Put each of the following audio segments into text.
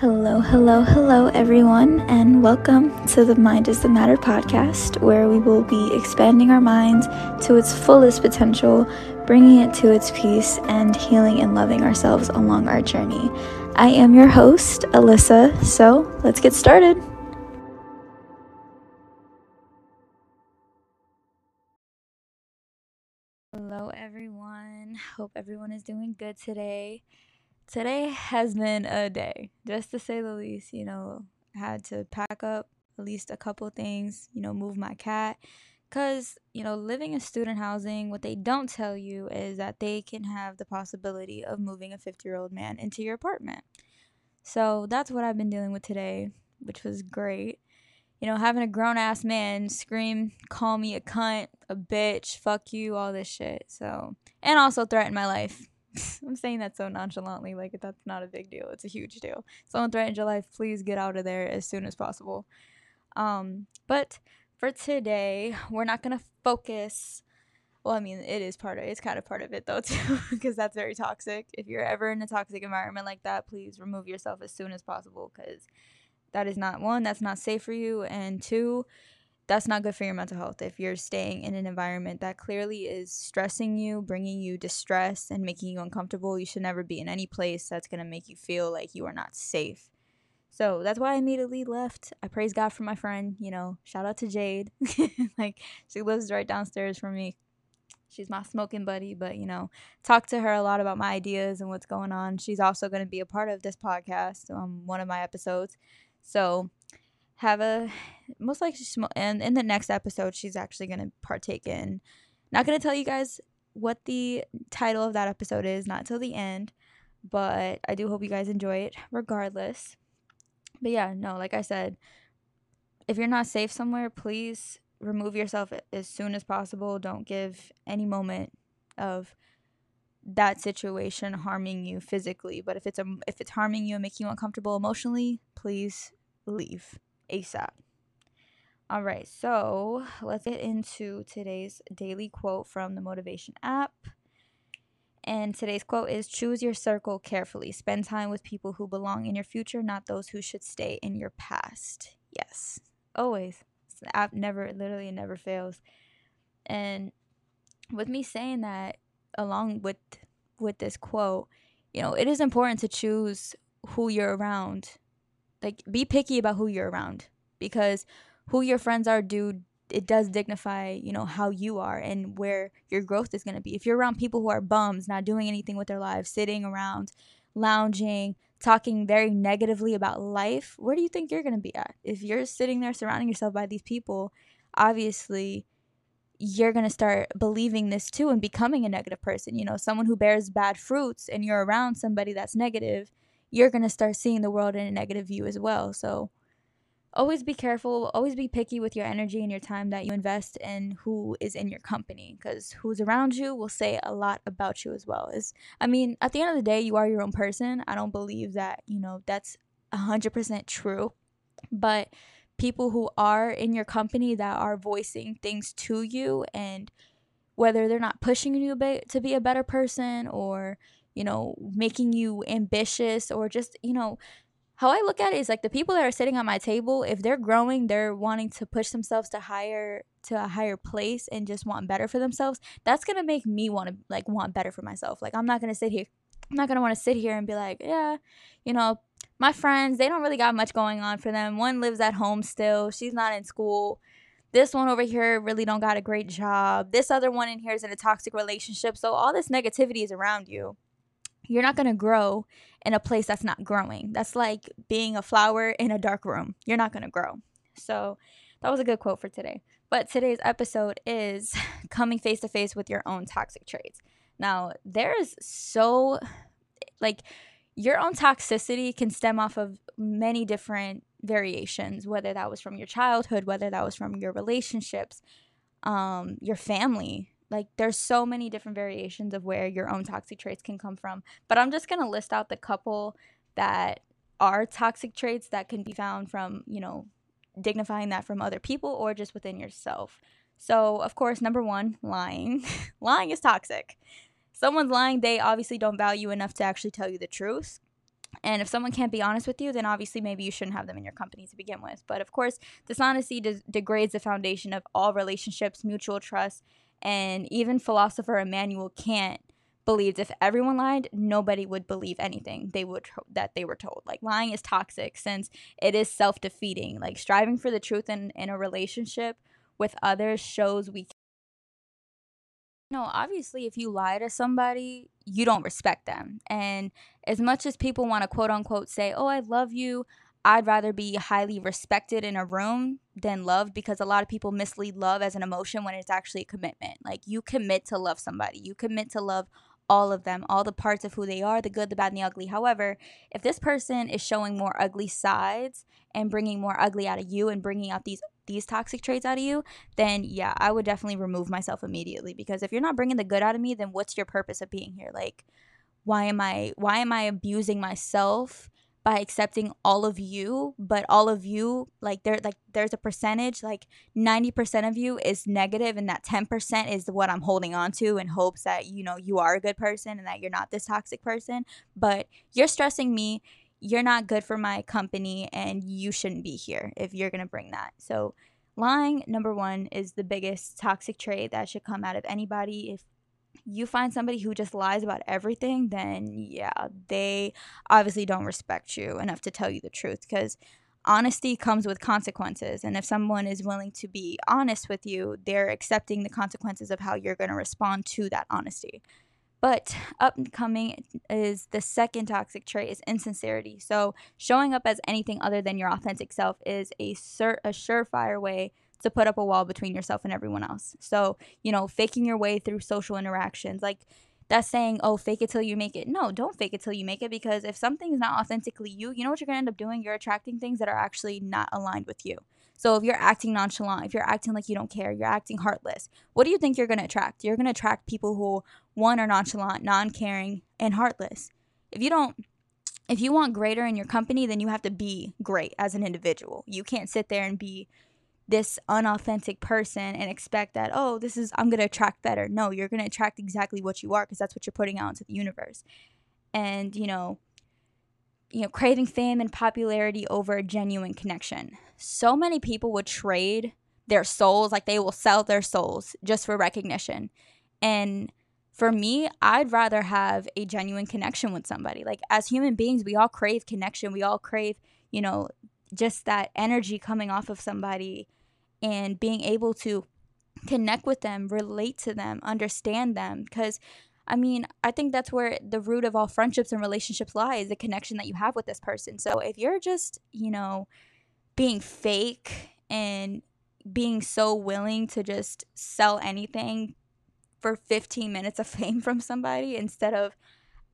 Hello, hello, hello, everyone, and welcome to the Mind is the Matter podcast, where we will be expanding our minds to its fullest potential, bringing it to its peace, and healing and loving ourselves along our journey. I am your host, Alyssa, so let's get started. Hello, everyone. Hope everyone is doing good today today has been a day, just to say the least. You know, had to pack up at least a couple things, you know, move my cat. Because, you know, living in student housing, what they don't tell you is that they can have the possibility of moving a 50 year old man into your apartment. So that's what I've been dealing with today, which was great. You know, having a grown ass man scream, call me a cunt, a bitch, fuck you, all this shit. So, and also threaten my life I'm saying that so nonchalantly, like that's not a big deal. It's a huge deal. Someone threatened your life, please get out of there as soon as possible. Um, but for today, we're not gonna focus. Well, I mean, it is part of it's kind of part of it though too, because that's very toxic. If you're ever in a toxic environment like that, please remove yourself as soon as possible, because that is not one that's not safe for you, and two, that's not good for your mental health if you're staying in an environment that clearly is stressing you, bringing you distress, and making you uncomfortable. You should never be in any place that's going to make you feel like you are not safe. So that's why I immediately left. I praise God for my friend, you know, shout out to Jade. like, she lives right downstairs from me. She's my smoking buddy, but you know, talk to her a lot about my ideas and what's going on. She's also going to be a part of this podcast, um, one of my episodes. So, have a most likely and in the next episode she's actually going to partake in not going to tell you guys what the title of that episode is not till the end but i do hope you guys enjoy it regardless. But yeah no like i said if you're not safe somewhere please remove yourself as soon as possible. Don't give any moment of that situation harming you physically but if it's a, if it's harming you and making you uncomfortable emotionally please leave ASAP. All right, so let's get into today's daily quote from the Motivation app. And today's quote is Choose your circle carefully. Spend time with people who belong in your future, not those who should stay in your past. Yes, always. The app never, literally, never fails. And with me saying that, along with with this quote, you know, it is important to choose who you're around like be picky about who you're around because who your friends are do it does dignify you know how you are and where your growth is going to be. If you're around people who are bums not doing anything with their lives sitting around lounging talking very negatively about life where do you think you're going to be at? If you're sitting there surrounding yourself by these people obviously you're going to start believing this too and becoming a negative person you know someone who bears bad fruits and you're around somebody that's negative you're going to start seeing the world in a negative view as well. So always be careful, always be picky with your energy and your time that you invest in who is in your company because who's around you will say a lot about you as well. Is I mean, at the end of the day, you are your own person. I don't believe that, you know, that's 100% true. But people who are in your company that are voicing things to you and whether they're not pushing you to be a better person or you know, making you ambitious or just, you know, how I look at it is like the people that are sitting at my table, if they're growing, they're wanting to push themselves to higher to a higher place and just want better for themselves, that's gonna make me want to like want better for myself. Like I'm not gonna sit here I'm not gonna want to sit here and be like, yeah, you know, my friends, they don't really got much going on for them. One lives at home still, she's not in school. This one over here really don't got a great job. This other one in here is in a toxic relationship. So all this negativity is around you you're not going to grow in a place that's not growing. That's like being a flower in a dark room. You're not going to grow. So that was a good quote for today. But today's episode is coming face to face with your own toxic traits. Now, there is so, like, your own toxicity can stem off of many different variations, whether that was from your childhood, whether that was from your relationships, um, your family, like there's so many different variations of where your own toxic traits can come from. But I'm just going to list out the couple that are toxic traits that can be found from, you know, dignifying that from other people or just within yourself. So, of course, number 1, lying. lying is toxic. Someone's lying, they obviously don't value enough to actually tell you the truth. And if someone can't be honest with you, then obviously maybe you shouldn't have them in your company to begin with. But of course, dishonesty de- degrades the foundation of all relationships, mutual trust, and even philosopher Immanuel Kant believed if everyone lied, nobody would believe anything they would that they were told. Like lying is toxic since it is self-defeating. Like striving for the truth in, in a relationship with others shows we no, obviously, if you lie to somebody, you don't respect them. And as much as people want to quote unquote say, Oh, I love you, I'd rather be highly respected in a room than loved because a lot of people mislead love as an emotion when it's actually a commitment. Like you commit to love somebody, you commit to love all of them, all the parts of who they are, the good, the bad, and the ugly. However, if this person is showing more ugly sides and bringing more ugly out of you and bringing out these these toxic traits out of you, then yeah, I would definitely remove myself immediately because if you're not bringing the good out of me, then what's your purpose of being here? Like why am I why am I abusing myself by accepting all of you but all of you like there like there's a percentage like 90% of you is negative and that 10% is what i'm holding on to in hopes that you know you are a good person and that you're not this toxic person. But you're stressing me. You're not good for my company and you shouldn't be here if you're going to bring that. So lying number one is the biggest toxic trait that should come out of anybody if you find somebody who just lies about everything, then yeah, they obviously don't respect you enough to tell you the truth because honesty comes with consequences. And if someone is willing to be honest with you, they're accepting the consequences of how you're going to respond to that honesty. But upcoming is the second toxic trait is insincerity. So showing up as anything other than your authentic self is a, sur- a surefire way to put up a wall between yourself and everyone else. So, you know, faking your way through social interactions, like that's saying, oh, fake it till you make it. No, don't fake it till you make it because if something is not authentically you, you know what you're going to end up doing? You're attracting things that are actually not aligned with you. So if you're acting nonchalant, if you're acting like you don't care, you're acting heartless, what do you think you're going to attract? You're going to attract people who, one, are nonchalant, non caring, and heartless. If you don't, if you want greater in your company, then you have to be great as an individual. You can't sit there and be this unauthentic person and expect that oh this is i'm going to attract better. No you're going to attract exactly what you are because that's what you're putting out into the universe. And you know you know craving fame and popularity over a genuine connection. So many people would trade their souls like they will sell their souls just for recognition. And for me i'd rather have a genuine connection with somebody. Like as human beings we all crave connection. We all crave you know just that energy coming off of somebody and being able to connect with them, relate to them, understand them. Because, I mean, I think that's where the root of all friendships and relationships lies the connection that you have with this person. So if you're just, you know, being fake and being so willing to just sell anything for 15 minutes of fame from somebody instead of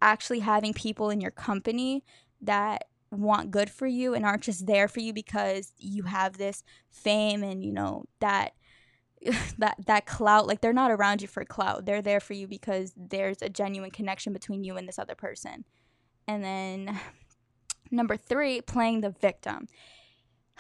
actually having people in your company that want good for you and aren't just there for you because you have this fame and you know that that that clout. Like they're not around you for clout. They're there for you because there's a genuine connection between you and this other person. And then number three playing the victim.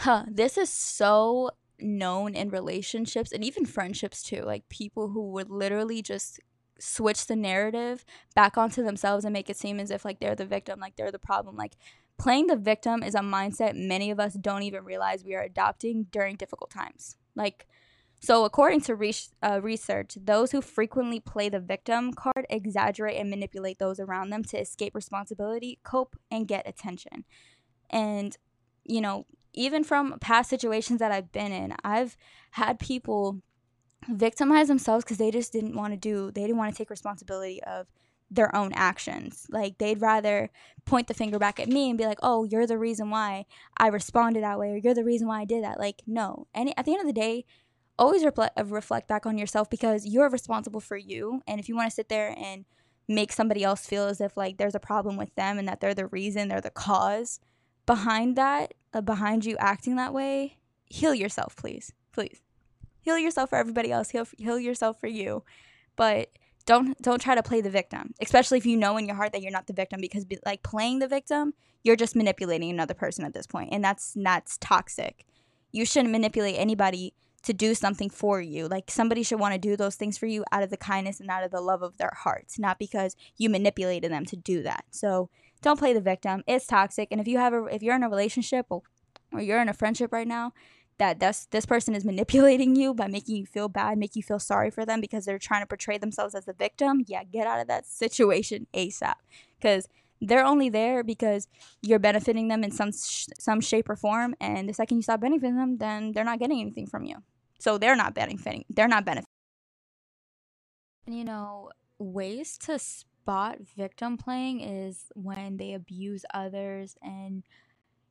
Huh this is so known in relationships and even friendships too. Like people who would literally just switch the narrative back onto themselves and make it seem as if like they're the victim like they're the problem. Like Playing the victim is a mindset many of us don't even realize we are adopting during difficult times. Like, so according to re- uh, research, those who frequently play the victim card exaggerate and manipulate those around them to escape responsibility, cope, and get attention. And, you know, even from past situations that I've been in, I've had people victimize themselves because they just didn't want to do, they didn't want to take responsibility of their own actions. Like they'd rather point the finger back at me and be like, "Oh, you're the reason why I responded that way or you're the reason why I did that." Like, no. And at the end of the day, always reflect uh, reflect back on yourself because you're responsible for you. And if you want to sit there and make somebody else feel as if like there's a problem with them and that they're the reason, they're the cause behind that, uh, behind you acting that way, heal yourself, please. Please. Heal yourself for everybody else. Heal heal yourself for you. But don't don't try to play the victim especially if you know in your heart that you're not the victim because like playing the victim you're just manipulating another person at this point and that's that's toxic you shouldn't manipulate anybody to do something for you like somebody should want to do those things for you out of the kindness and out of the love of their hearts not because you manipulated them to do that so don't play the victim. It's toxic. And if you have a if you're in a relationship or, or you're in a friendship right now that this this person is manipulating you by making you feel bad, make you feel sorry for them because they're trying to portray themselves as the victim, yeah, get out of that situation ASAP. Cuz they're only there because you're benefiting them in some sh- some shape or form and the second you stop benefiting them, then they're not getting anything from you. So they're not benefiting. They're not benefiting. You know, ways to spot victim playing is when they abuse others and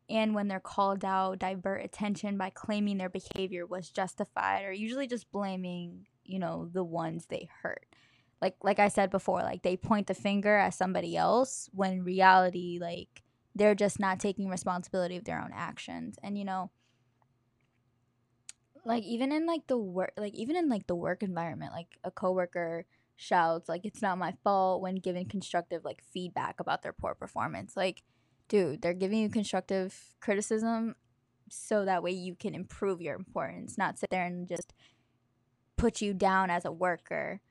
and when they're called out, divert attention by claiming their behavior was justified or usually just blaming, you know, the ones they hurt. Like like I said before, like they point the finger at somebody else when reality like they're just not taking responsibility of their own actions. And you know, like even in like the work like even in like the work environment like a coworker shouts like it's not my fault when given constructive like feedback about their poor performance like dude they're giving you constructive criticism so that way you can improve your importance not sit there and just put you down as a worker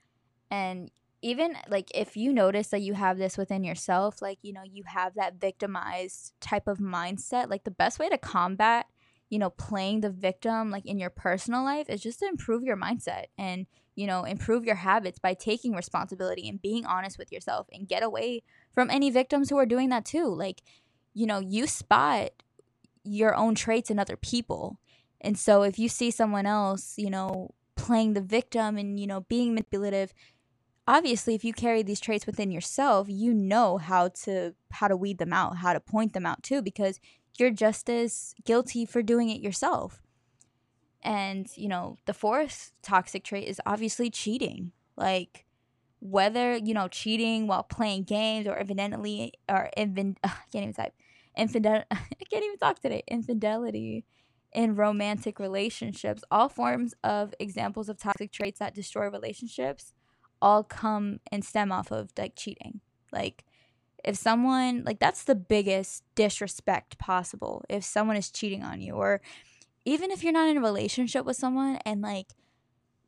and even like if you notice that you have this within yourself like you know you have that victimized type of mindset like the best way to combat you know, playing the victim like in your personal life is just to improve your mindset and, you know, improve your habits by taking responsibility and being honest with yourself and get away from any victims who are doing that too. Like, you know, you spot your own traits in other people. And so if you see someone else, you know, playing the victim and, you know, being manipulative, obviously if you carry these traits within yourself, you know how to how to weed them out, how to point them out too because you're just as guilty for doing it yourself. And, you know, the fourth toxic trait is obviously cheating. Like, whether, you know, cheating while playing games or evidently, or even, I can't even type, infidel, I can't even talk today, infidelity in romantic relationships, all forms of examples of toxic traits that destroy relationships all come and stem off of like cheating. Like, if someone like that's the biggest disrespect possible if someone is cheating on you. Or even if you're not in a relationship with someone and like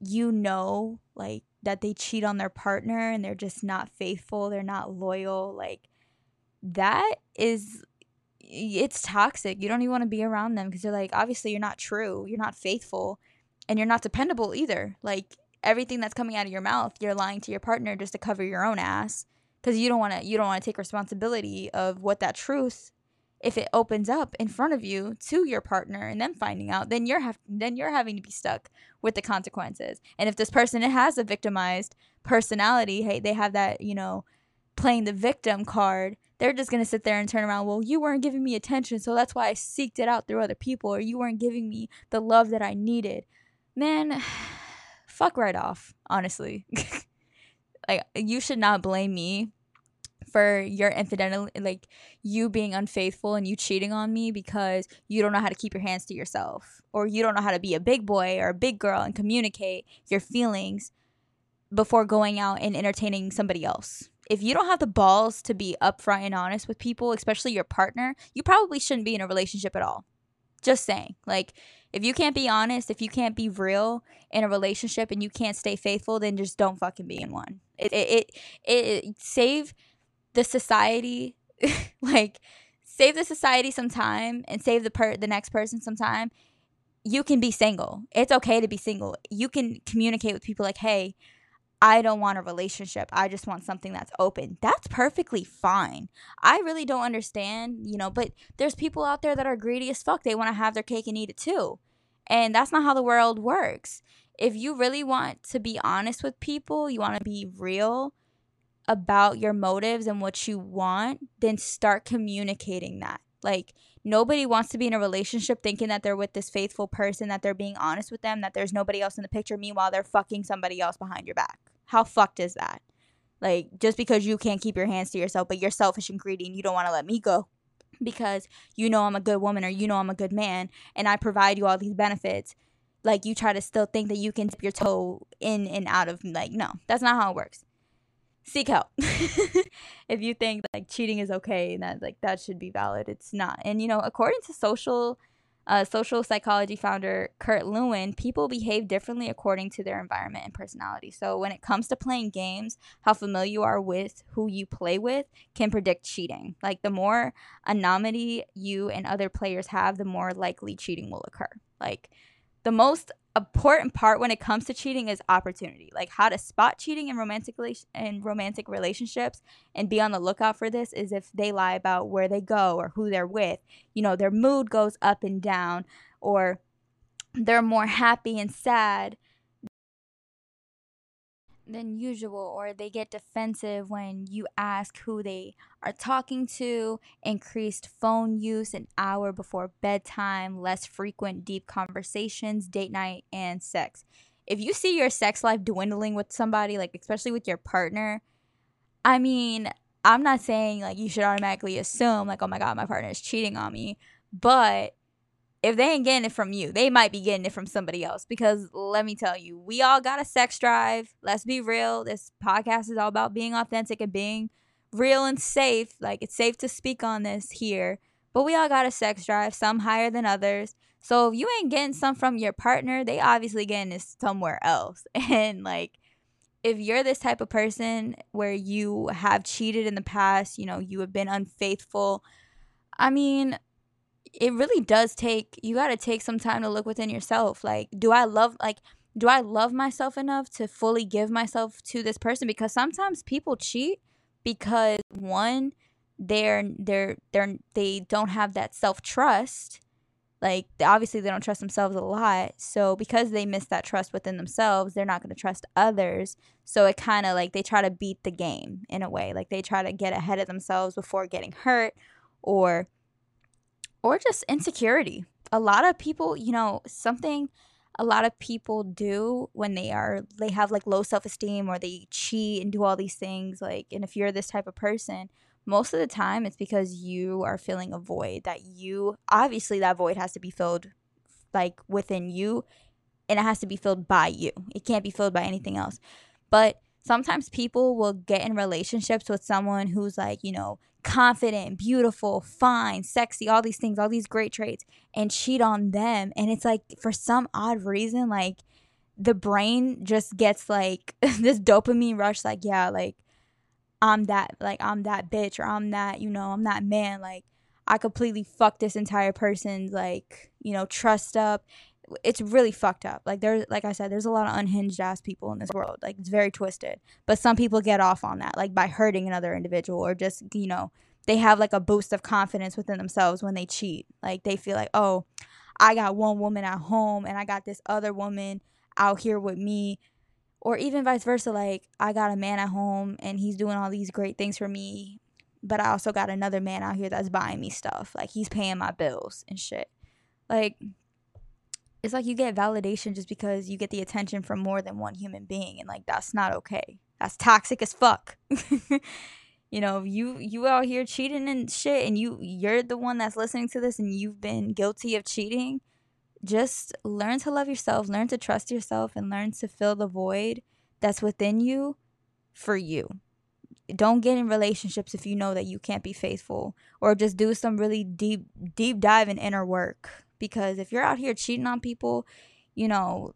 you know like that they cheat on their partner and they're just not faithful they're not loyal like that is it's toxic. You don't even want to be around them because they're like obviously you're not true you're not faithful and you're not dependable either. Like everything that's coming out of your mouth you're lying to your partner just to cover your own ass because you don't want to you don't want to take responsibility of what that truth if it opens up in front of you to your partner and them finding out then you're have then you're having to be stuck with the consequences. And if this person has a victimized personality hey they have that you know playing the victim card they're just going to sit there and turn around well you weren't giving me attention so that's why i seeked it out through other people or you weren't giving me the love that i needed man fuck right off honestly like you should not blame me for your infidelity, like you being unfaithful and you cheating on me because you don't know how to keep your hands to yourself or you don't know how to be a big boy or a big girl and communicate your feelings before going out and entertaining somebody else. If you don't have the balls to be upfront and honest with people, especially your partner, you probably shouldn't be in a relationship at all. Just saying. Like, if you can't be honest, if you can't be real in a relationship and you can't stay faithful, then just don't fucking be in one. It it it, it, save the society like save the society some time and save the per the next person some time you can be single it's okay to be single you can communicate with people like hey I don't want a relationship. I just want something that's open. That's perfectly fine. I really don't understand, you know, but there's people out there that are greedy as fuck. They want to have their cake and eat it too. And that's not how the world works. If you really want to be honest with people, you want to be real, about your motives and what you want, then start communicating that. Like, nobody wants to be in a relationship thinking that they're with this faithful person, that they're being honest with them, that there's nobody else in the picture. Meanwhile, they're fucking somebody else behind your back. How fucked is that? Like, just because you can't keep your hands to yourself, but you're selfish and greedy and you don't want to let me go because you know I'm a good woman or you know I'm a good man and I provide you all these benefits. Like, you try to still think that you can dip your toe in and out of, like, no, that's not how it works seek help if you think like cheating is okay and that like that should be valid it's not and you know according to social uh, social psychology founder Kurt Lewin, people behave differently according to their environment and personality. So, when it comes to playing games, how familiar you are with who you play with can predict cheating. Like, the more anonymity you and other players have, the more likely cheating will occur. Like, the most important part when it comes to cheating is opportunity. Like how to spot cheating in romantic in romantic relationships and be on the lookout for this is if they lie about where they go or who they're with. You know their mood goes up and down or they're more happy and sad than usual or they get defensive when you ask who they are talking to, increased phone use an hour before bedtime, less frequent deep conversations, date night, and sex. If you see your sex life dwindling with somebody, like especially with your partner, I mean, I'm not saying like you should automatically assume like, oh my god, my partner is cheating on me, but if they ain't getting it from you, they might be getting it from somebody else. Because let me tell you, we all got a sex drive. Let's be real. This podcast is all about being authentic and being real and safe. Like it's safe to speak on this here. But we all got a sex drive, some higher than others. So if you ain't getting some from your partner, they obviously getting this somewhere else. And like if you're this type of person where you have cheated in the past, you know, you have been unfaithful, I mean, it really does take you got to take some time to look within yourself like do i love like do i love myself enough to fully give myself to this person? Because sometimes people cheat because one they're they're they're they don't have that self-trust like obviously they don't trust themselves a lot so because they miss that trust within themselves they're not going to trust others so it kind of like they try to beat the game in a way like they try to get ahead of themselves before getting hurt or or just insecurity. A lot of people, you know, something a lot of people do when they are they have like low self-esteem or they cheat and do all these things like and if you're this type of person most of the time it's because you are filling a void that you obviously that void has to be filled like within you and it has to be filled by you it can't be filled by anything else but sometimes people will get in relationships with someone who's like you know confident, beautiful, fine, sexy, all these things, all these great traits, and cheat on them. And it's like, for some odd reason, like the brain just gets like this dopamine rush, like, yeah, like I'm that, like, I'm that bitch, or I'm that, you know, I'm that man. Like, I completely fucked this entire person's, like, you know, trust up. It's really fucked up. Like there's like I said, there's a lot of unhinged ass people in this world. Like it's very twisted. But some people get off on that, like by hurting another individual or just, you know, they have like a boost of confidence within themselves when they cheat. Like they feel like, oh, I got one woman at home and I got this other woman out here with me. Or even vice versa, like I got a man at home and he's doing all these great things for me, but I also got another man out here that's buying me stuff. Like he's paying my bills and shit. Like it's like you get validation just because you get the attention from more than one human being and like that's not okay. That's toxic as fuck. you know you you out here cheating and shit and you you're the one that's listening to this and you've been guilty of cheating just learn to love yourself learn to trust yourself and learn to fill the void that's within you for you don't get in relationships if you know that you can't be faithful or just do some really deep deep dive in inner work because if you're out here cheating on people you know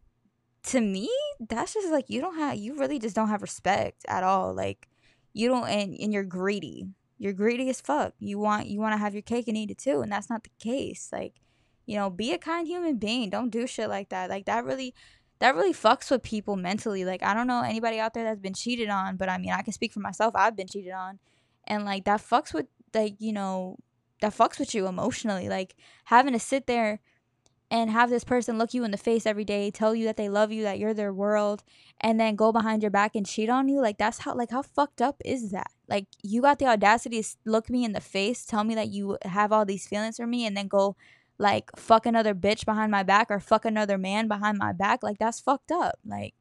to me that's just like you don't have you really just don't have respect at all. Like you don't and, and you're greedy. You're greedy as fuck. You want you want to have your cake and eat it too and that's not the case. Like you know be a kind human being. Don't do shit like that. Like that really that really fucks with people mentally. Like i don't know anybody out there that's been cheated on but i mean i can speak for myself. I've been cheated on. And like that fucks with like you know that fucks with you emotionally like having to sit there and have this person look you in the face every day, tell you that they love you, that you're their world, and then go behind your back and cheat on you, like that's how like how fucked up is that? Like you got the audacity to look me in the face, tell me that you have all these feelings for me and then go like fuck another bitch behind my back or fuck another man behind my back, like that's fucked up. Like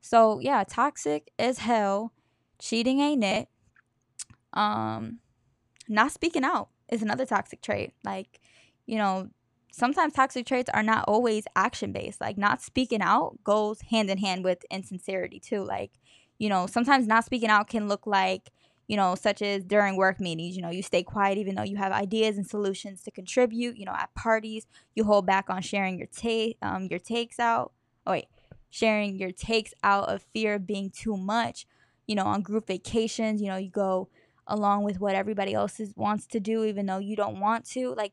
so yeah, toxic as hell. Cheating ain't it. Um not speaking out is another toxic trait. Like, you know, sometimes toxic traits are not always action based. Like not speaking out goes hand in hand with insincerity too. Like, you know, sometimes not speaking out can look like, you know, such as during work meetings, you know, you stay quiet even though you have ideas and solutions to contribute. You know, at parties, you hold back on sharing your take, um, your takes out. Oh wait, sharing your takes out of fear of being too much. You know, on group vacations, you know, you go along with what everybody else is, wants to do, even though you don't want to. Like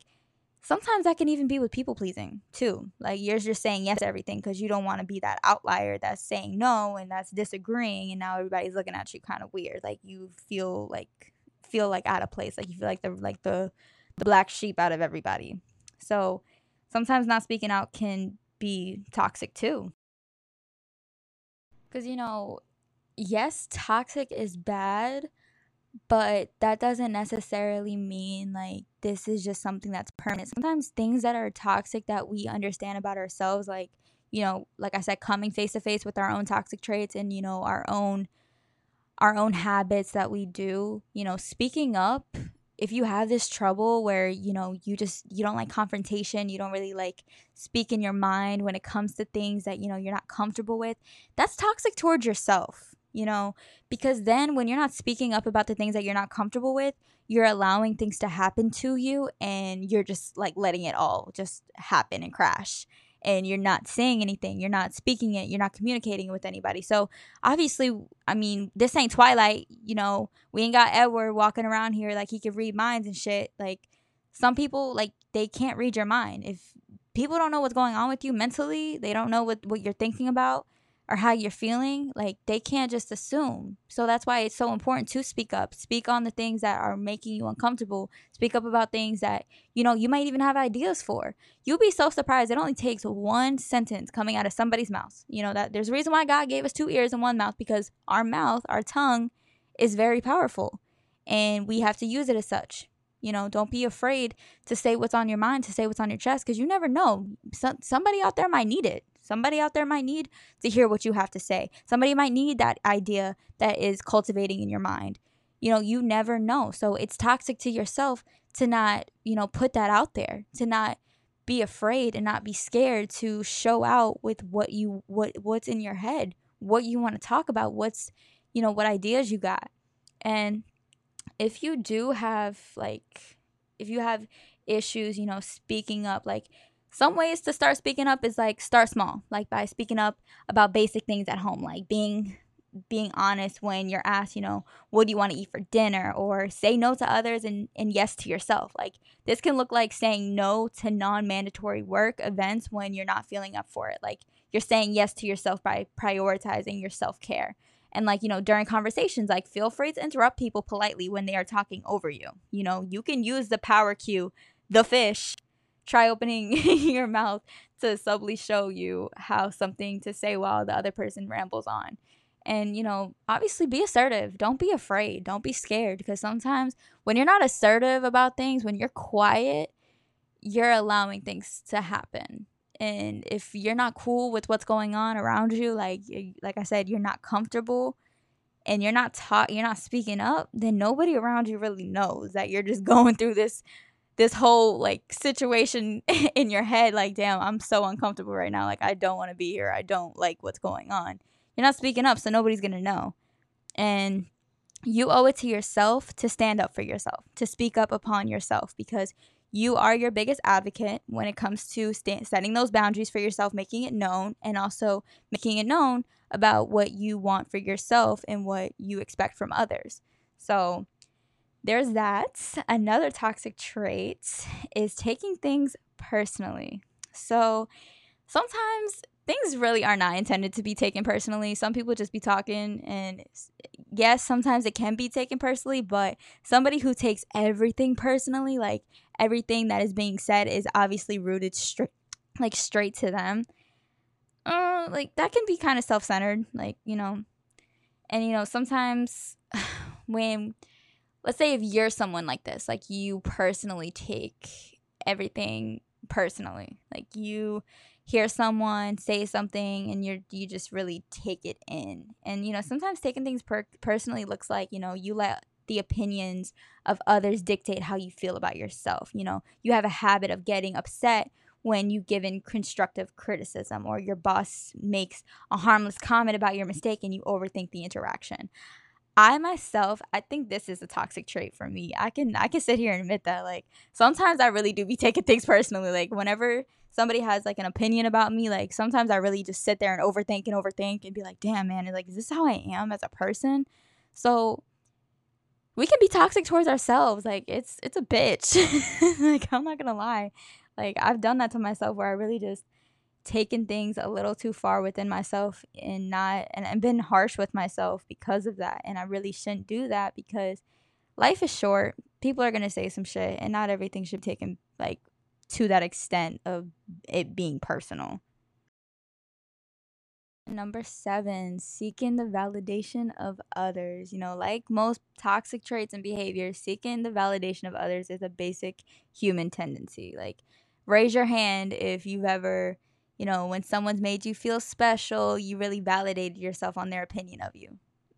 sometimes that can even be with people pleasing too. Like you're just saying yes to everything because you don't want to be that outlier that's saying no and that's disagreeing, and now everybody's looking at you kind of weird. Like you feel like feel like out of place. Like you feel like the like the the black sheep out of everybody. So sometimes not speaking out can be toxic too. Because you know, yes, toxic is bad, but that doesn't necessarily mean like this is just something that's permanent. Sometimes things that are toxic that we understand about ourselves, like, you know, like I said, coming face to face with our own toxic traits and, you know, our own our own habits that we do, you know, speaking up if you have this trouble where you know you just you don't like confrontation you don't really like speak in your mind when it comes to things that you know you're not comfortable with that's toxic towards yourself you know, because then when you're not speaking up about the things that you're not comfortable with, you're allowing things to happen to you and you're just like letting it all just happen and crash. And you're not saying anything, you're not speaking it, you're not communicating with anybody. So, obviously, I mean, this ain't Twilight, you know, we ain't got Edward walking around here like he could read minds and shit. Like, some people, like, they can't read your mind. If people don't know what's going on with you mentally, they don't know what, what you're thinking about or how you're feeling, like they can't just assume. So that's why it's so important to speak up. Speak on the things that are making you uncomfortable. Speak up about things that, you know, you might even have ideas for. You'll be so surprised. It only takes one sentence coming out of somebody's mouth. You know, that there's a reason why God gave us two ears and one mouth because our mouth, our tongue is very powerful and we have to use it as such. You know, don't be afraid to say what's on your mind, to say what's on your chest, because you never know. So, somebody out there might need it. Somebody out there might need to hear what you have to say. Somebody might need that idea that is cultivating in your mind. You know, you never know. So it's toxic to yourself to not, you know, put that out there, to not be afraid and not be scared to show out with what you what what's in your head, what you want to talk about, what's, you know, what ideas you got. And if you do have like if you have issues, you know, speaking up like some ways to start speaking up is like start small, like by speaking up about basic things at home, like being being honest when you're asked, you know, what do you want to eat for dinner or say no to others and, and yes to yourself. Like this can look like saying no to non-mandatory work events when you're not feeling up for it. Like you're saying yes to yourself by prioritizing your self-care. And like, you know, during conversations, like feel free to interrupt people politely when they are talking over you. You know, you can use the power cue, the fish, try opening your mouth to subtly show you how something to say while the other person rambles on. And, you know, obviously be assertive. Don't be afraid. Don't be scared because sometimes when you're not assertive about things, when you're quiet, you're allowing things to happen. And if you're not cool with what's going on around you, like like I said, you're not comfortable and you're not taught you're not speaking up, then nobody around you really knows that you're just going through this this whole like situation in your head like damn i'm so uncomfortable right now. Like i don't want to be here. I don't like what's going on. You're not speaking up so nobody's gonna know. And you owe it to yourself to stand up for yourself to speak up upon yourself because you are your biggest advocate when it comes to st- setting those boundaries for yourself making it known and also making it known about what you want for yourself and what you expect from others. So there's that. Another toxic trait is taking things personally. So sometimes things really are not intended to be taken personally. Some people just be talking, and yes, sometimes it can be taken personally, but somebody who takes everything personally, like everything that is being said, is obviously rooted straight, like straight to them. Uh, like that can be kind of self centered, like you know, and you know sometimes when let's say if you're someone like this, like you personally take everything personally. Like you hear someone say something and you're you just really take it in. And you know, sometimes taking things per- personally looks like, you know, you let the opinions of others dictate how you feel about yourself. You know, you have a habit of getting upset when you give in constructive criticism or your boss makes a harmless comment about your mistake and you overthink the interaction. I myself, I think this is a toxic trait for me. I can I can sit here and admit that like sometimes I really do be taking things personally. Like whenever somebody has like an opinion about me, like sometimes I really just sit there and overthink and overthink and be like, "Damn, man, like is this how I am as a person?" So we can be toxic towards ourselves. Like it's it's a bitch. like I'm not to lie. Like I've done that to myself where I really just taken things a little too far within myself and not and, and been harsh with myself because of that and i really shouldn't do that because life is short people are going to say some shit and not everything should be taken like to that extent of it being personal Number seven, seeking the validation of others. You know, like most toxic traits and behaviors, seeking the validation of others is a basic human tendency. Like, raise your hand if you've ever you know, when someone's made you feel special, you really validated yourself on their opinion of you.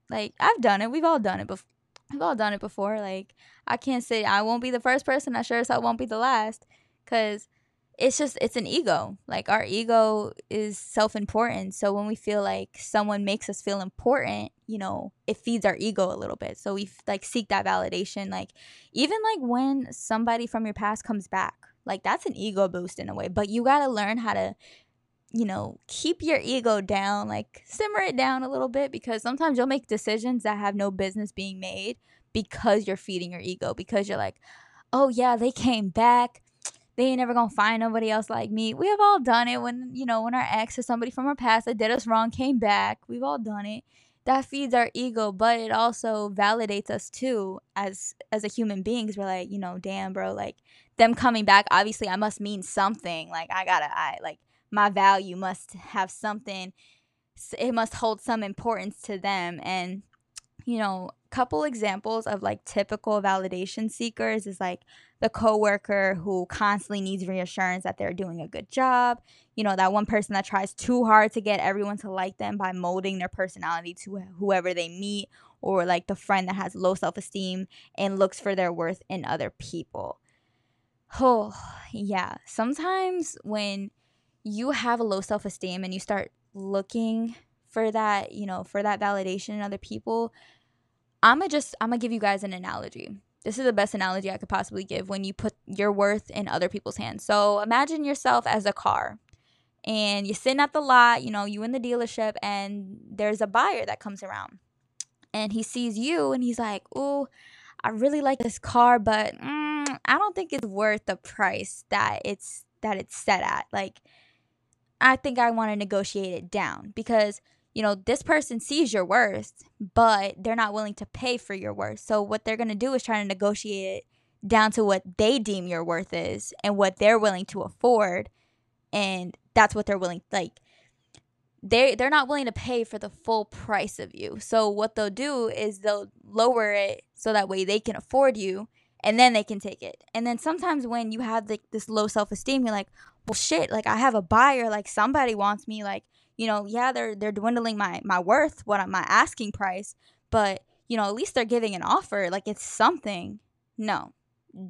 Like I've done it. We've all done it before. We've all done it before. Like I can't say I won't be the first person. I sure as hell won't be the last, because it's just it's an ego. Like our ego is self-important. So when we feel like someone makes us feel important, you know, it feeds our ego a little bit. So we like seek that validation. Like even like when somebody from your past comes back, like that's an ego boost in a way. But you gotta learn how to you know, keep your ego down, like simmer it down a little bit because sometimes you'll make decisions that have no business being made because you're feeding your ego, because you're like, oh yeah, they came back. They ain't never gonna find nobody else like me. We have all done it when, you know, when our ex or somebody from our past that did us wrong came back. We've all done it. That feeds our ego, but it also validates us too as as a human beings. We're like, you know, damn, bro, like them coming back, obviously I must mean something. Like I gotta I like my value must have something it must hold some importance to them. And you know couple examples of like typical validation seekers is like the coworker who constantly needs reassurance that they're doing a good job. You know that one person that tries too hard to get everyone to like them by molding their personality to whoever they meet or like the friend that has low self-esteem and looks for their worth in other people. Oh yeah. Sometimes when you have a low self esteem and you start looking for that, you know, for that validation in other people, I'm gonna just, I'm gonna give you guys an analogy. This is the best analogy I could possibly give when you put your worth in other people's hands. So imagine yourself as a car and you're sitting at the lot, you know, you in the dealership, and there's a buyer that comes around and he sees you and he's like, Oh, I really like this car, but mm, I don't think it's worth the price that it's that it's set at. Like, I think I want to negotiate it down because, you know, this person sees your worth, but they're not willing to pay for your worth. So what they're going to do is try to negotiate it down to what they deem your worth is and what they're willing to afford. And that's what they're willing like they they're not willing to pay for the full price of you. So what they'll do is they'll lower it so that way they can afford you and then they can take it. And then sometimes when you have like this low self-esteem, you're like, well shit like i have a buyer like somebody wants me like you know yeah they're they're dwindling my my worth what my asking price but you know at least they're giving an offer like it's something. No.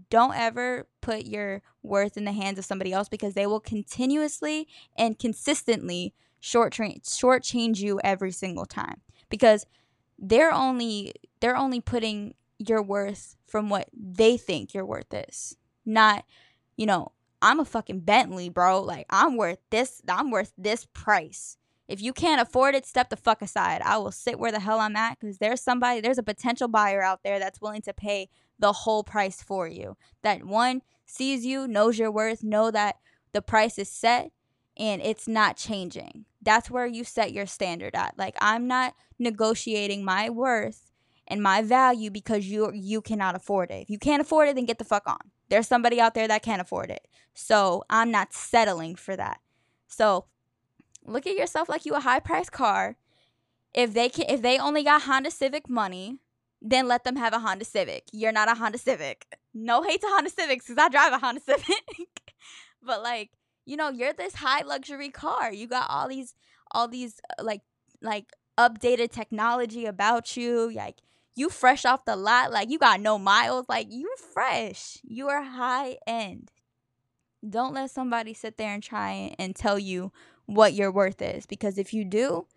Don't ever put your worth in the hands of somebody else because they will continuously and consistently short tra- short change you every single time because they're only they're only putting your worth from what they think your worth is not you know I'm a fucking Bentley, bro. Like I'm worth this I'm worth this price. If you can't afford it, step the fuck aside. I will sit where the hell I'm at cuz there's somebody there's a potential buyer out there that's willing to pay the whole price for you. That one sees you, knows your worth, know that the price is set and it's not changing. That's where you set your standard at. Like I'm not negotiating my worth and my value because you you cannot afford it. If you can't afford it, then get the fuck on. There's somebody out there that can't afford it. So I'm not settling for that. So look at yourself like you a high price car. If they can if they only got Honda Civic money, then let them have a Honda Civic. You're not a Honda Civic. No hate to Honda Civics because I drive a Honda Civic. but like, you know, you're this high luxury car. You got all these all these uh, like like updated technology about you. Like you fresh off the lot, like you got no miles, like you fresh. You are high end. Don't let somebody sit there and try and tell you what your worth is because if you do,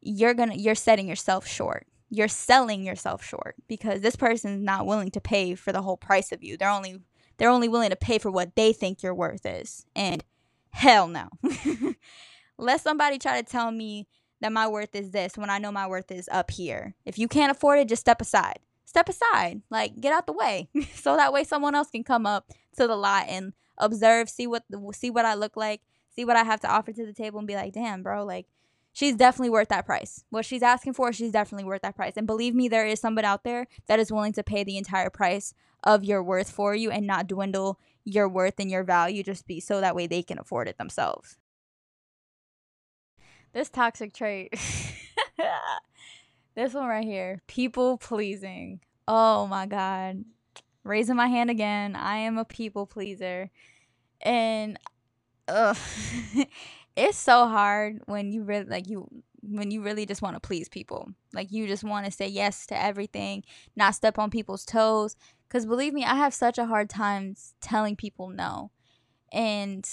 you're going to you're setting yourself short. you're selling yourself short because this person's not willing to pay for the whole price of you. They're only they're only willing to pay for what they think your worth is. And hell no. Let somebody try to tell me that my worth is this when I know my worth is up here. If you can't afford it, just step aside. Step aside. Like get out the way. so that way someone else can come up to the lot and observe, see what see what I look like, see what I have to offer to the table and be like, "Damn, bro, like she's definitely worth that price. What she's asking for, she's definitely worth that price. And believe me, there is somebody out there that is willing to pay the entire price of your worth for you and not dwindle your worth and your value just be so that way they can afford it themselves. This toxic trait. this one right here, people pleasing. Oh my god. Raising my hand again. I am a people pleaser. And ugh, it's so hard when you really like you when you really just want to please people. Like you just want to say yes to everything, not step on people's toes. Cause believe me, I have such a hard time telling people no. And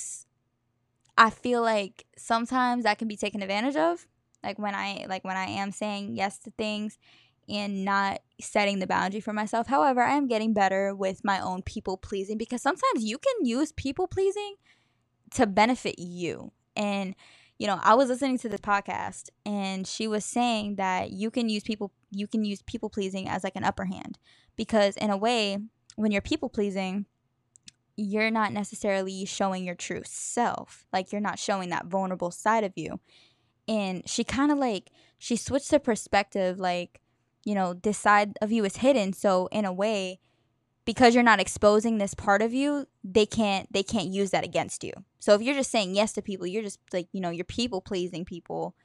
I feel like sometimes that can be taken advantage of. Like when I like when I am saying yes to things and not setting the boundary for myself. However, I am getting better with my own people pleasing because sometimes you can use people pleasing to benefit you. And you know, I was listening to this podcast and she was saying that you can use people you can use people pleasing as like an upper hand because in a way when you're people pleasing you're not necessarily showing your true self. Like you're not showing that vulnerable side of you. And she kind of like she switched the perspective like, you know, this side of you is hidden. So in a way, because you're not exposing this part of you, they can't they can't use that against you. So if you're just saying yes to people, you're just like, you know, you're people pleasing people.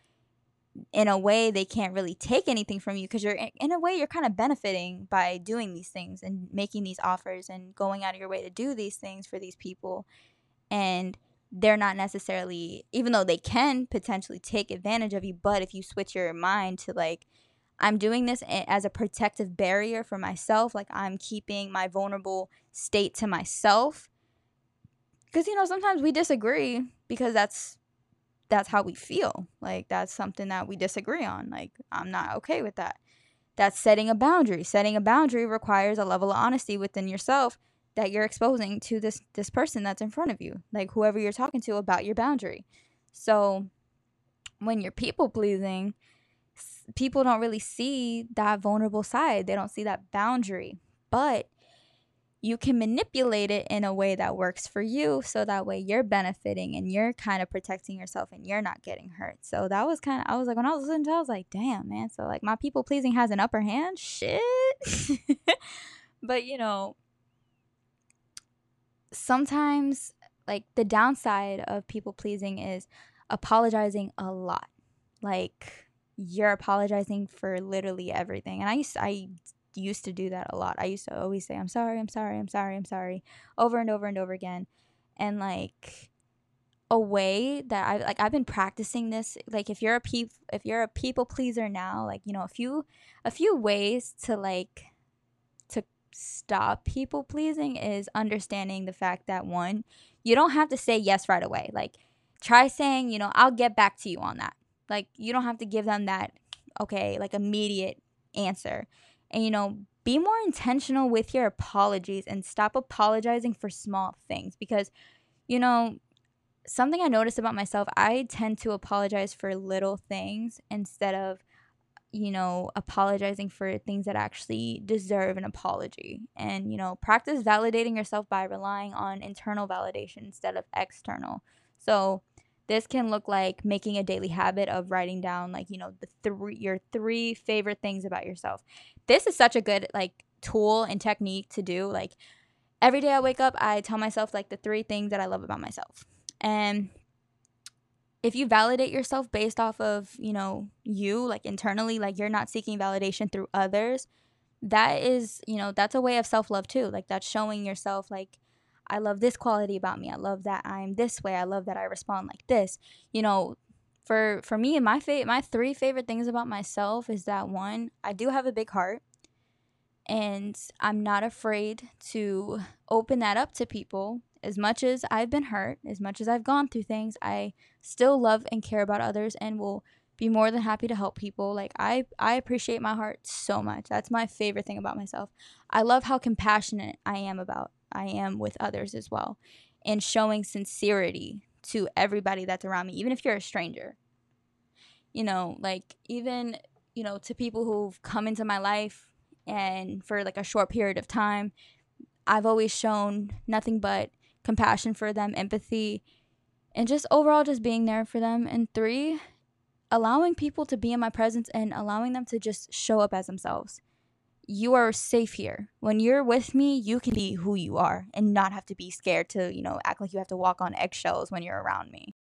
In a way, they can't really take anything from you because you're in a way you're kind of benefiting by doing these things and making these offers and going out of your way to do these things for these people. And they're not necessarily even though they can potentially take advantage of you, but if you switch your mind to like I'm doing this as a protective barrier for myself. Like I'm keeping my vulnerable state to myself. Cuz you know, sometimes we disagree because that's that's how we feel. Like that's something that we disagree on. Like I'm not okay with that. That's setting a boundary. Setting a boundary requires a level of honesty within yourself that you're exposing to this this person that's in front of you. Like whoever you're talking to about your boundary. So when you're people pleasing, people don't really see that vulnerable side. They don't see that boundary. But you can manipulate it in a way that works for you so that way you're benefiting and you're kind of protecting yourself and you're not getting hurt. So that was kind of I was like when I was listening to it, I was like, damn man. So like my people pleasing has an upper hand. Shit. but you know, sometimes like the downside of people pleasing is apologizing a lot. Like you're apologizing for literally everything. And I used to, I used to do that a lot. I used to always say I'm sorry, I'm sorry, I'm sorry, I'm sorry over and over and over again. And like a way that I like I've been practicing this like if you're a peop if you're a people pleaser now, like you know, a few a few ways to like to stop people pleasing is understanding the fact that one, you don't have to say yes right away. Like try saying, you know, I'll get back to you on that like you don't have to give them that okay, like immediate answer. And you know, be more intentional with your apologies and stop apologizing for small things because you know, something I noticed about myself, I tend to apologize for little things instead of you know, apologizing for things that actually deserve an apology. And, you know, practice validating yourself by relying on internal validation instead of external. So, this can look like making a daily habit of writing down like, you know, the three your three favorite things about yourself. This is such a good like tool and technique to do. Like every day I wake up, I tell myself like the three things that I love about myself. And if you validate yourself based off of, you know, you like internally, like you're not seeking validation through others, that is, you know, that's a way of self-love too. Like that's showing yourself like I love this quality about me. I love that I'm this way. I love that I respond like this. You know, for for me my fa- my three favorite things about myself is that one, I do have a big heart and I'm not afraid to open that up to people. As much as I've been hurt, as much as I've gone through things, I still love and care about others and will be more than happy to help people. Like I I appreciate my heart so much. That's my favorite thing about myself. I love how compassionate I am about I am with others as well and showing sincerity to everybody that's around me, even if you're a stranger. You know, like even, you know, to people who've come into my life and for like a short period of time, I've always shown nothing but compassion for them, empathy, and just overall just being there for them. And three, allowing people to be in my presence and allowing them to just show up as themselves. You are safe here. When you're with me, you can be who you are and not have to be scared to, you know, act like you have to walk on eggshells when you're around me.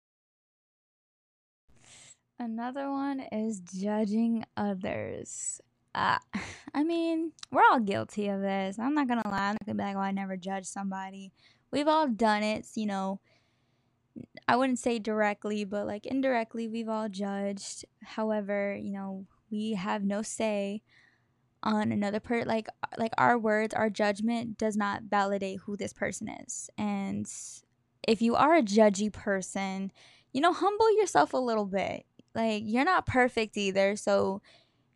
Another one is judging others. Uh, I mean, we're all guilty of this. I'm not gonna lie. I'm not gonna be like, oh, I never judge somebody. We've all done it, you know. I wouldn't say directly, but like indirectly, we've all judged. However, you know, we have no say on another person. Like, like our words, our judgment does not validate who this person is. And if you are a judgy person, you know, humble yourself a little bit. Like, you're not perfect either, so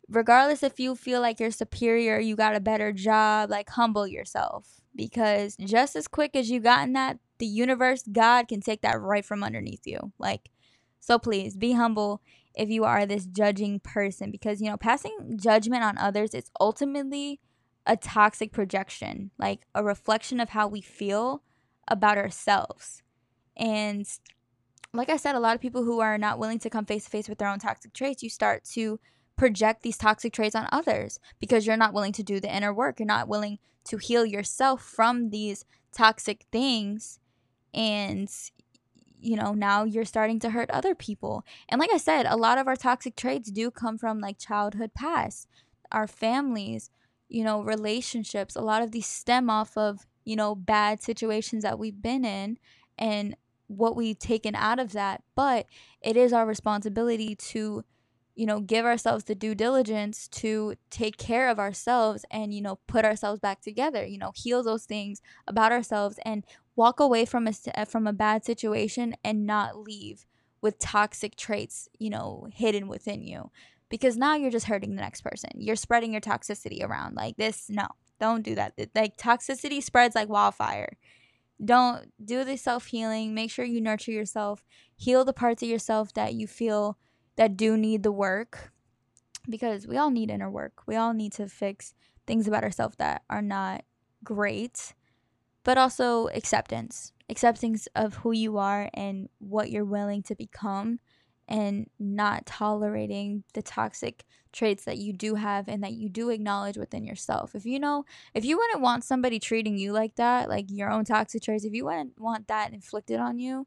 regardless if you feel like you're superior, you got a better job, like humble yourself because just as quick as you gotten that, the universe, God can take that right from underneath you. Like, so please be humble if you are this judging person because you know, passing judgment on others is ultimately a toxic projection, like a reflection of how we feel about ourselves. And like I said, a lot of people who are not willing to come face to face with their own toxic traits, you start to project these toxic traits on others because you're not willing to do the inner work. You're not willing to heal yourself from these toxic things. And, you know, now you're starting to hurt other people. And like I said, a lot of our toxic traits do come from like childhood past, our families, you know, relationships. A lot of these stem off of, you know, bad situations that we've been in and what we've taken out of that. But it is our responsibility to you know, give ourselves the due diligence to take care of ourselves and, you know, put ourselves back together, you know, heal those things about ourselves and walk away from a, from a bad situation and not leave with toxic traits, you know, hidden within you. Because now you're just hurting the next person. You're spreading your toxicity around. Like this, no, don't do that. Like toxicity spreads like wildfire. Don't do the self healing. Make sure you nurture yourself. Heal the parts of yourself that you feel that do need the work because we all need inner work. We all need to fix things about ourselves that are not great, but also acceptance. Acceptance of who you are and what you're willing to become and not tolerating the toxic traits that you do have and that you do acknowledge within yourself. If you know, if you wouldn't want somebody treating you like that, like your own toxic traits, if you wouldn't want that inflicted on you,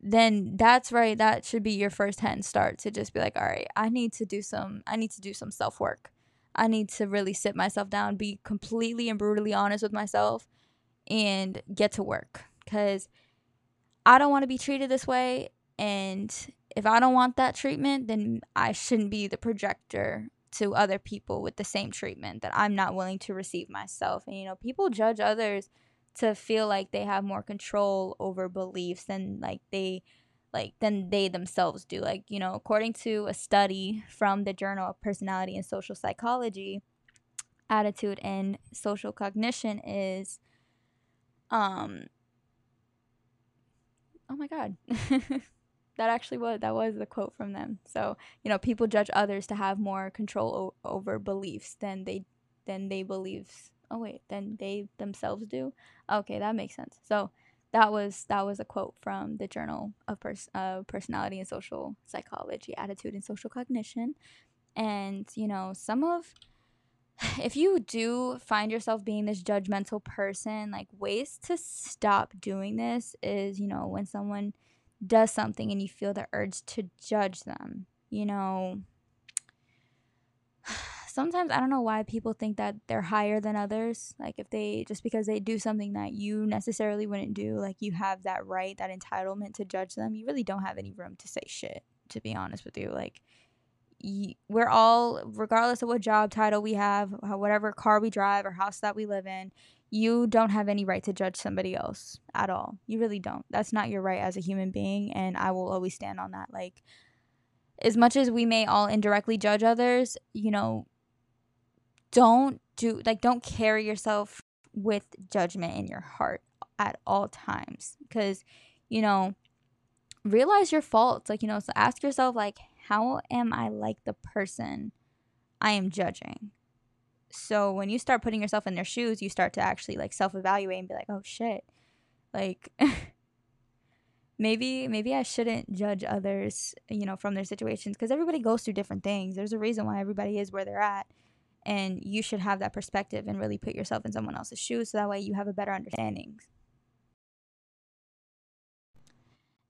then that's right that should be your first hand start to just be like all right i need to do some i need to do some self work i need to really sit myself down be completely and brutally honest with myself and get to work. Because i don't want to be treated this way and if i don't want that treatment then i shouldn't be the projector to other people with the same treatment that i'm not willing to receive myself. And you know people judge others to feel like they have more control over beliefs than like they like than they themselves do. Like you know according to a study from the journal of personality and social psychology attitude and social cognition is um oh my god that actually was that was the quote from them so you know people judge others to have more control o- over beliefs than they than they believe oh wait, then they themselves do. Okay, that makes sense. So that was that was a quote from the Journal of Pers- uh, Personality and Social Psychology, Attitude and Social Cognition. And you know, some of if you do find yourself being this judgmental person, like ways to stop doing this is, you know, when someone does something and you feel the urge to judge them. You know, sometimes I don't know why people think that they're higher than others. Like if they just because they do something that you necessarily wouldn't do, like you have that right, that entitlement to judge them. You really don't have any room to say shit, to be honest with you. Like we're all regardless of what job title we have, whatever car we drive or house that we live in, you don't have any right to judge somebody else at all. You really don't. That's not your right as a human being and I will always stand on that. Like as much as we may all indirectly judge others, you know, don't do like don't carry yourself with judgment in your heart at all times because you know realize your faults like you know so ask yourself like how am i like the person i am judging? So when you start putting yourself in their shoes you start to actually like self-evaluate and be like oh shit. Like maybe maybe i shouldn't judge others you know from their situations because everybody goes through different things. There's a reason why everybody is where they're at and you should have that perspective and really put yourself in someone else's shoes so that way you have a better understanding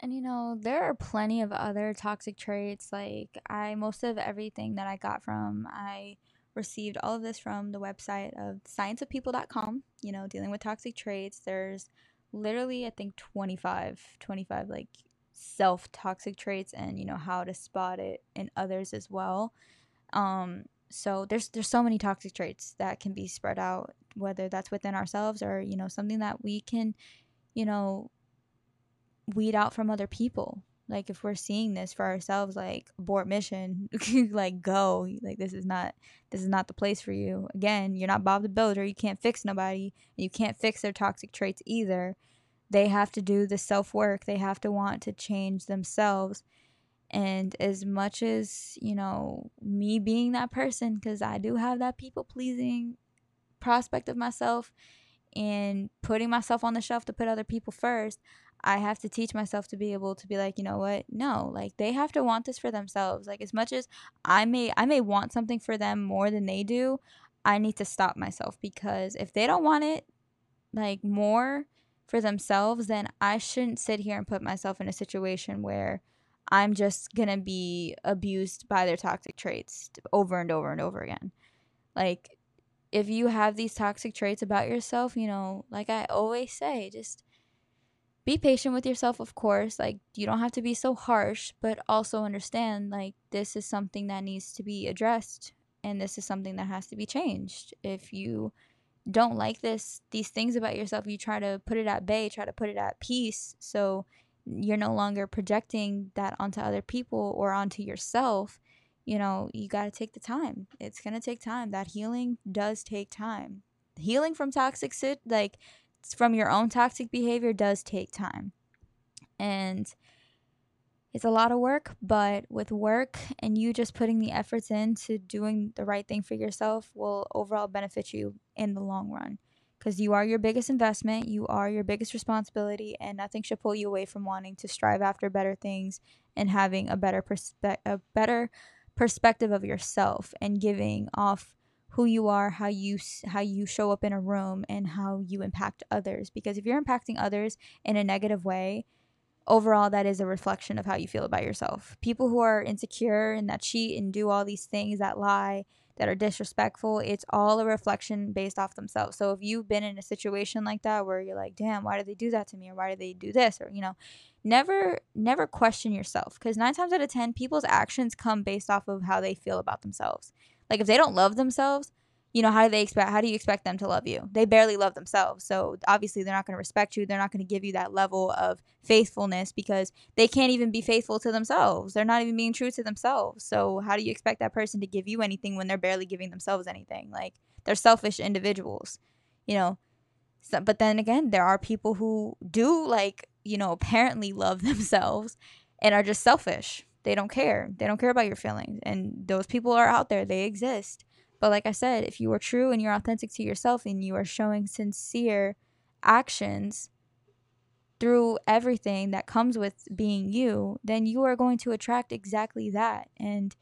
and you know, there are plenty of other toxic traits. Like, I, most of everything that I got from, I received all of this from the website of scienceofpeople.com, you know, dealing with toxic traits. There's literally, I think, 25, 25 like self toxic traits and, you know, how to spot it in others as well. Um, so there's there's so many toxic traits that can be spread out whether that's within ourselves or you know something that we can you know weed out from other people. Like if we're seeing this for ourselves like abort mission like go. Like this is not this is not the place for you. Again you're not bob the builder. You can't fix nobody. You can't fix their toxic traits either. They have to do the self work they have to want to change themselves. And as much as you know me being that person because i do have that people pleasing prospect of myself and putting myself on the shelf to put other people first I have to teach myself to be able to be like, you know what? No, like they have to want this for themselves. Like as much as I may I may want something for them more than they do, I need to stop myself because if they don't want it like more for themselves, then I shouldn't sit here and put myself in a situation where I'm just going to be abused by their toxic traits over and over and over again. Like if you have these toxic traits about yourself, you know, like I always say, just be patient with yourself, of course. Like, you don't have to be so harsh, but also understand, like, this is something that needs to be addressed and this is something that has to be changed. If you don't like this, these things about yourself, you try to put it at bay, try to put it at peace. So you're no longer projecting that onto other people or onto yourself. You know, you got to take the time. It's going to take time. That healing does take time. Healing from toxic sit like from your own toxic behavior does take time. And it's a lot of work, but with work and you just putting the efforts into doing the right thing for yourself will overall benefit you in the long run. Because you are your biggest investment, you are your biggest responsibility, and nothing should pull you away from wanting to strive after better things and having a better perspe- a better perspective of yourself and giving off who you are, how you how you show up in a room and how you impact others because if you're impacting others in a negative way, overall that is a reflection of how you feel about yourself. People who are insecure and that cheat and do all these things that lie, that are disrespectful, it's all a reflection based off themselves. So if you've been in a situation like that where you're like, "Damn, why did they do that to me?" or "Why did they do this?" or you know, never never question yourself because 9 times out of 10 people's actions come based off of how they feel about themselves. Like if they don't love themselves, you know, how do they expect how do you expect them to love you? They barely love themselves. So obviously they're not going to respect you. They're not going to give you that level of faithfulness because they can't even be faithful to themselves. They're not even being true to themselves. So how do you expect that person to give you anything when they're barely giving themselves anything? Like they're selfish individuals. You know, so, but then again, there are people who do like, you know, apparently love themselves and are just selfish they don't care. They don't care about your feelings. And those people are out there, they exist. But like I said, if you are true and you're authentic to yourself and you are showing sincere actions through everything that comes with being you, then you are going to attract exactly that. And,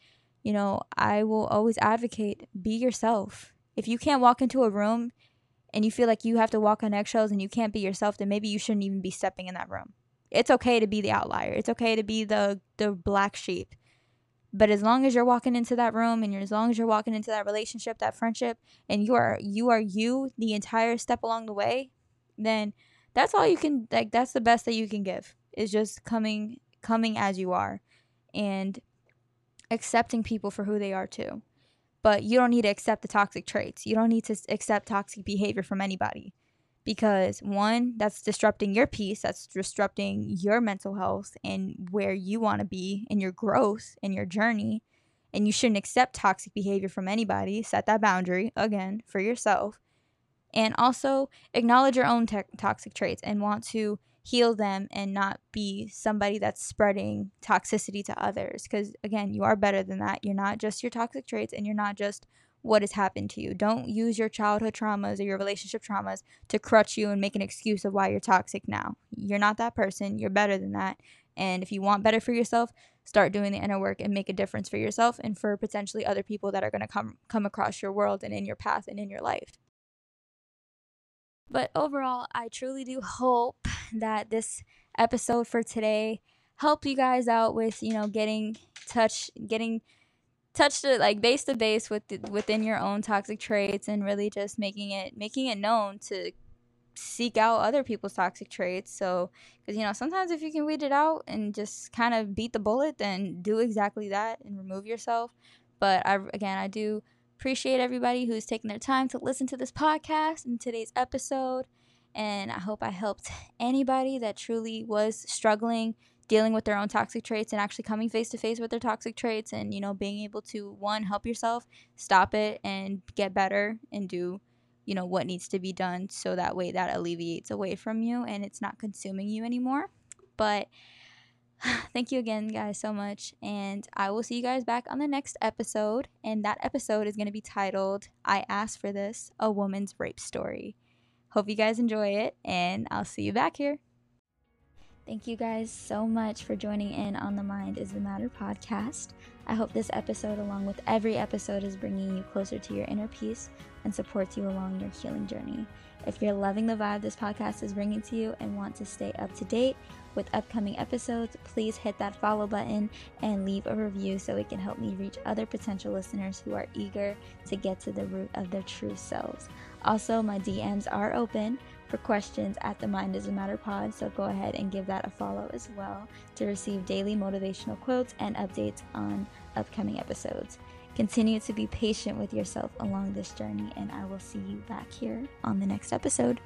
you know, I will always advocate be yourself. If you can't walk into a room and you feel like you have to walk on eggshells and you can't be yourself, then maybe you shouldn't even be stepping in that room it's okay to be the outlier. It's okay to be the the black sheep. But as long as you're walking into that room and you're, as long as you're walking into that relationship, that friendship, and you are you are you the entire step along the way, then that's all you can like that's the best that you can give. Is just coming coming as you are and accepting people for who they are too. But you don't need to accept the toxic traits. You don't need to accept toxic behavior from anybody because one that's disrupting your peace that's disrupting your mental health and where you want to be in your growth in your journey and you shouldn't accept toxic behavior from anybody. Set that boundary again for yourself. And also acknowledge your own te- toxic traits and want to heal them and not be somebody that's spreading toxicity to others because again you are better than that. You're not just your toxic traits and you're not just what has happened to you. Don't use your childhood traumas or your relationship traumas to crutch you and make an excuse of why you're toxic now. You're not that person. You're better than that. And if you want better for yourself, start doing the inner work and make a difference for yourself and for potentially other people that are going to come come across your world and in your path and in your life. But overall, I truly do hope that this episode for today helped you guys out with, you know, getting touch getting touched it like base to base with within your own toxic traits and really just making it making it known to seek out other people's toxic traits. So because you know sometimes if you can weed it out and just kind of beat the bullet then do exactly that and remove yourself. But i again i do appreciate everybody who's taking their time to listen to this podcast and today's episode. And i hope i helped anybody that truly was struggling dealing with their own toxic traits and actually coming face to face with their toxic traits and you know being able to one help yourself stop it and get better and do you know what needs to be done so that way that alleviates away from you and it's not consuming you anymore. But thank you again guys so much and i will see you guys back on the next episode and that episode is going to be titled i asked for this a woman's rape story. Hope you guys enjoy it and i'll see you back here Thank you guys so much for joining in on the Mind is the Matter podcast. I hope this episode, along with every episode, is bringing you closer to your inner peace and supports you along your healing journey. If you're loving the vibe this podcast is bringing to you and want to stay up to date with upcoming episodes, please hit that follow button and leave a review so it can help me reach other potential listeners who are eager to get to the root of their true selves. Also, my DMs are open for questions at the Mind is a Matter pod, so go ahead and give that a follow as well to receive daily motivational quotes and updates on upcoming episodes. Continue to be patient with yourself along this journey, and I will see you back here on the next episode.